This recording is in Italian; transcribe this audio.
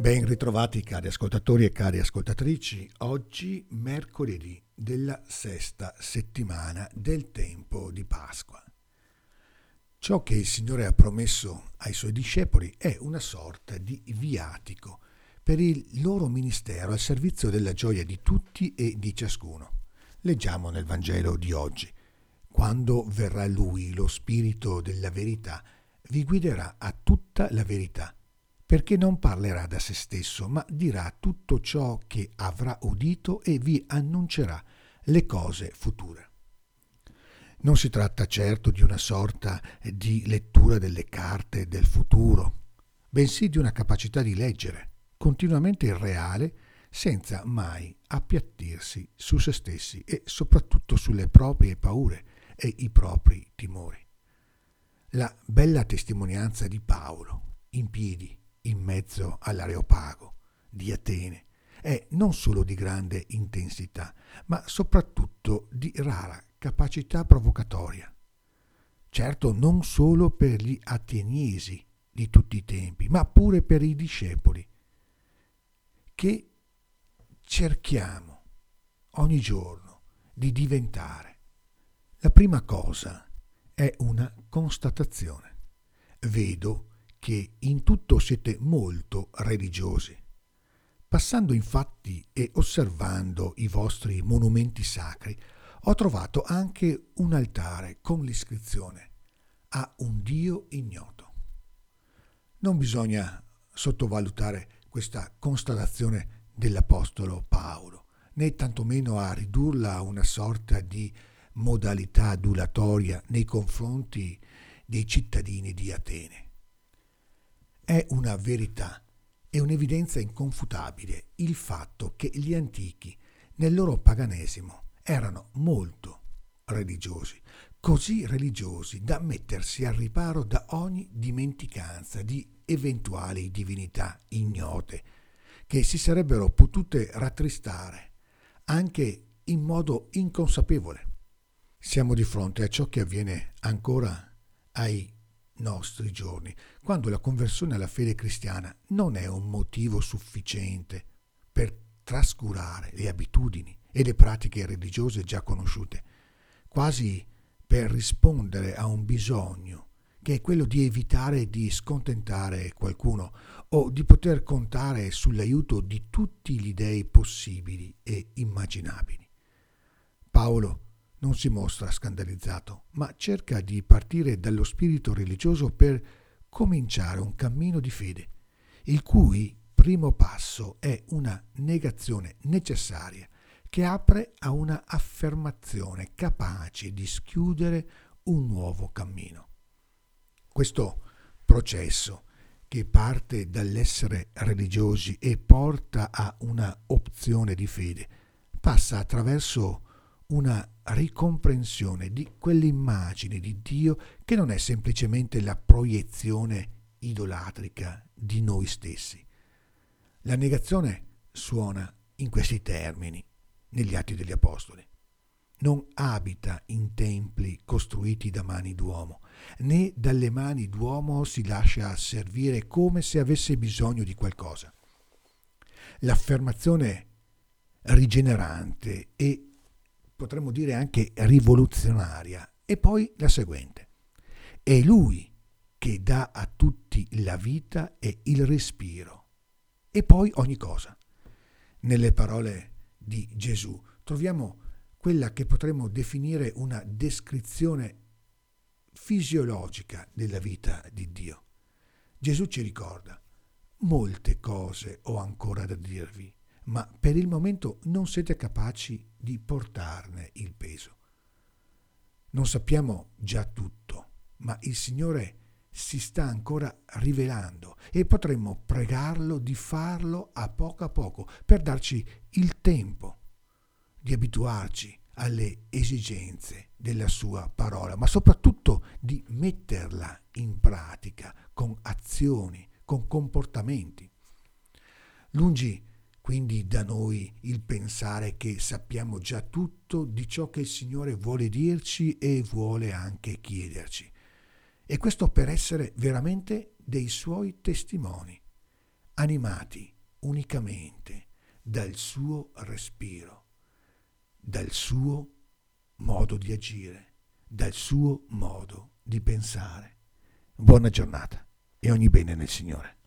ritrovati cari ascoltatori e cari ascoltatrici, oggi mercoledì della sesta settimana del tempo di Pasqua. Ciò che il Signore ha promesso ai suoi discepoli è una sorta di viatico per il loro ministero al servizio della gioia di tutti e di ciascuno. Leggiamo nel Vangelo di oggi. Quando verrà Lui, lo Spirito della verità, vi guiderà a tutta la verità perché non parlerà da se stesso, ma dirà tutto ciò che avrà udito e vi annuncerà le cose future. Non si tratta certo di una sorta di lettura delle carte del futuro, bensì di una capacità di leggere continuamente il reale senza mai appiattirsi su se stessi e soprattutto sulle proprie paure e i propri timori. La bella testimonianza di Paolo, in piedi, in mezzo all'Areopago di Atene è non solo di grande intensità, ma soprattutto di rara capacità provocatoria. Certo non solo per gli ateniesi di tutti i tempi, ma pure per i discepoli, che cerchiamo ogni giorno di diventare. La prima cosa è una constatazione. Vedo che in tutto siete molto religiosi. Passando infatti e osservando i vostri monumenti sacri, ho trovato anche un altare con l'iscrizione a un Dio ignoto. Non bisogna sottovalutare questa constatazione dell'Apostolo Paolo, né tantomeno a ridurla a una sorta di modalità adulatoria nei confronti dei cittadini di Atene. È una verità e un'evidenza inconfutabile il fatto che gli antichi, nel loro paganesimo, erano molto religiosi, così religiosi da mettersi al riparo da ogni dimenticanza di eventuali divinità ignote, che si sarebbero potute rattristare anche in modo inconsapevole. Siamo di fronte a ciò che avviene ancora ai nostri giorni, quando la conversione alla fede cristiana non è un motivo sufficiente per trascurare le abitudini e le pratiche religiose già conosciute, quasi per rispondere a un bisogno che è quello di evitare di scontentare qualcuno o di poter contare sull'aiuto di tutti gli dei possibili e immaginabili. Paolo non si mostra scandalizzato, ma cerca di partire dallo spirito religioso per cominciare un cammino di fede, il cui primo passo è una negazione necessaria che apre a una affermazione capace di schiudere un nuovo cammino. Questo processo che parte dall'essere religiosi e porta a una opzione di fede passa attraverso una ricomprensione di quell'immagine di Dio che non è semplicemente la proiezione idolatrica di noi stessi. La negazione suona in questi termini negli Atti degli Apostoli. Non abita in templi costruiti da mani d'uomo, né dalle mani d'uomo si lascia servire come se avesse bisogno di qualcosa. L'affermazione rigenerante e potremmo dire anche rivoluzionaria. E poi la seguente. È Lui che dà a tutti la vita e il respiro. E poi ogni cosa. Nelle parole di Gesù troviamo quella che potremmo definire una descrizione fisiologica della vita di Dio. Gesù ci ricorda, molte cose ho ancora da dirvi, ma per il momento non siete capaci di portarne il peso. Non sappiamo già tutto, ma il Signore si sta ancora rivelando e potremmo pregarlo di farlo a poco a poco per darci il tempo di abituarci alle esigenze della sua parola, ma soprattutto di metterla in pratica con azioni, con comportamenti. Lungi quindi da noi il pensare che sappiamo già tutto di ciò che il Signore vuole dirci e vuole anche chiederci. E questo per essere veramente dei suoi testimoni, animati unicamente dal suo respiro, dal suo modo di agire, dal suo modo di pensare. Buona giornata e ogni bene nel Signore.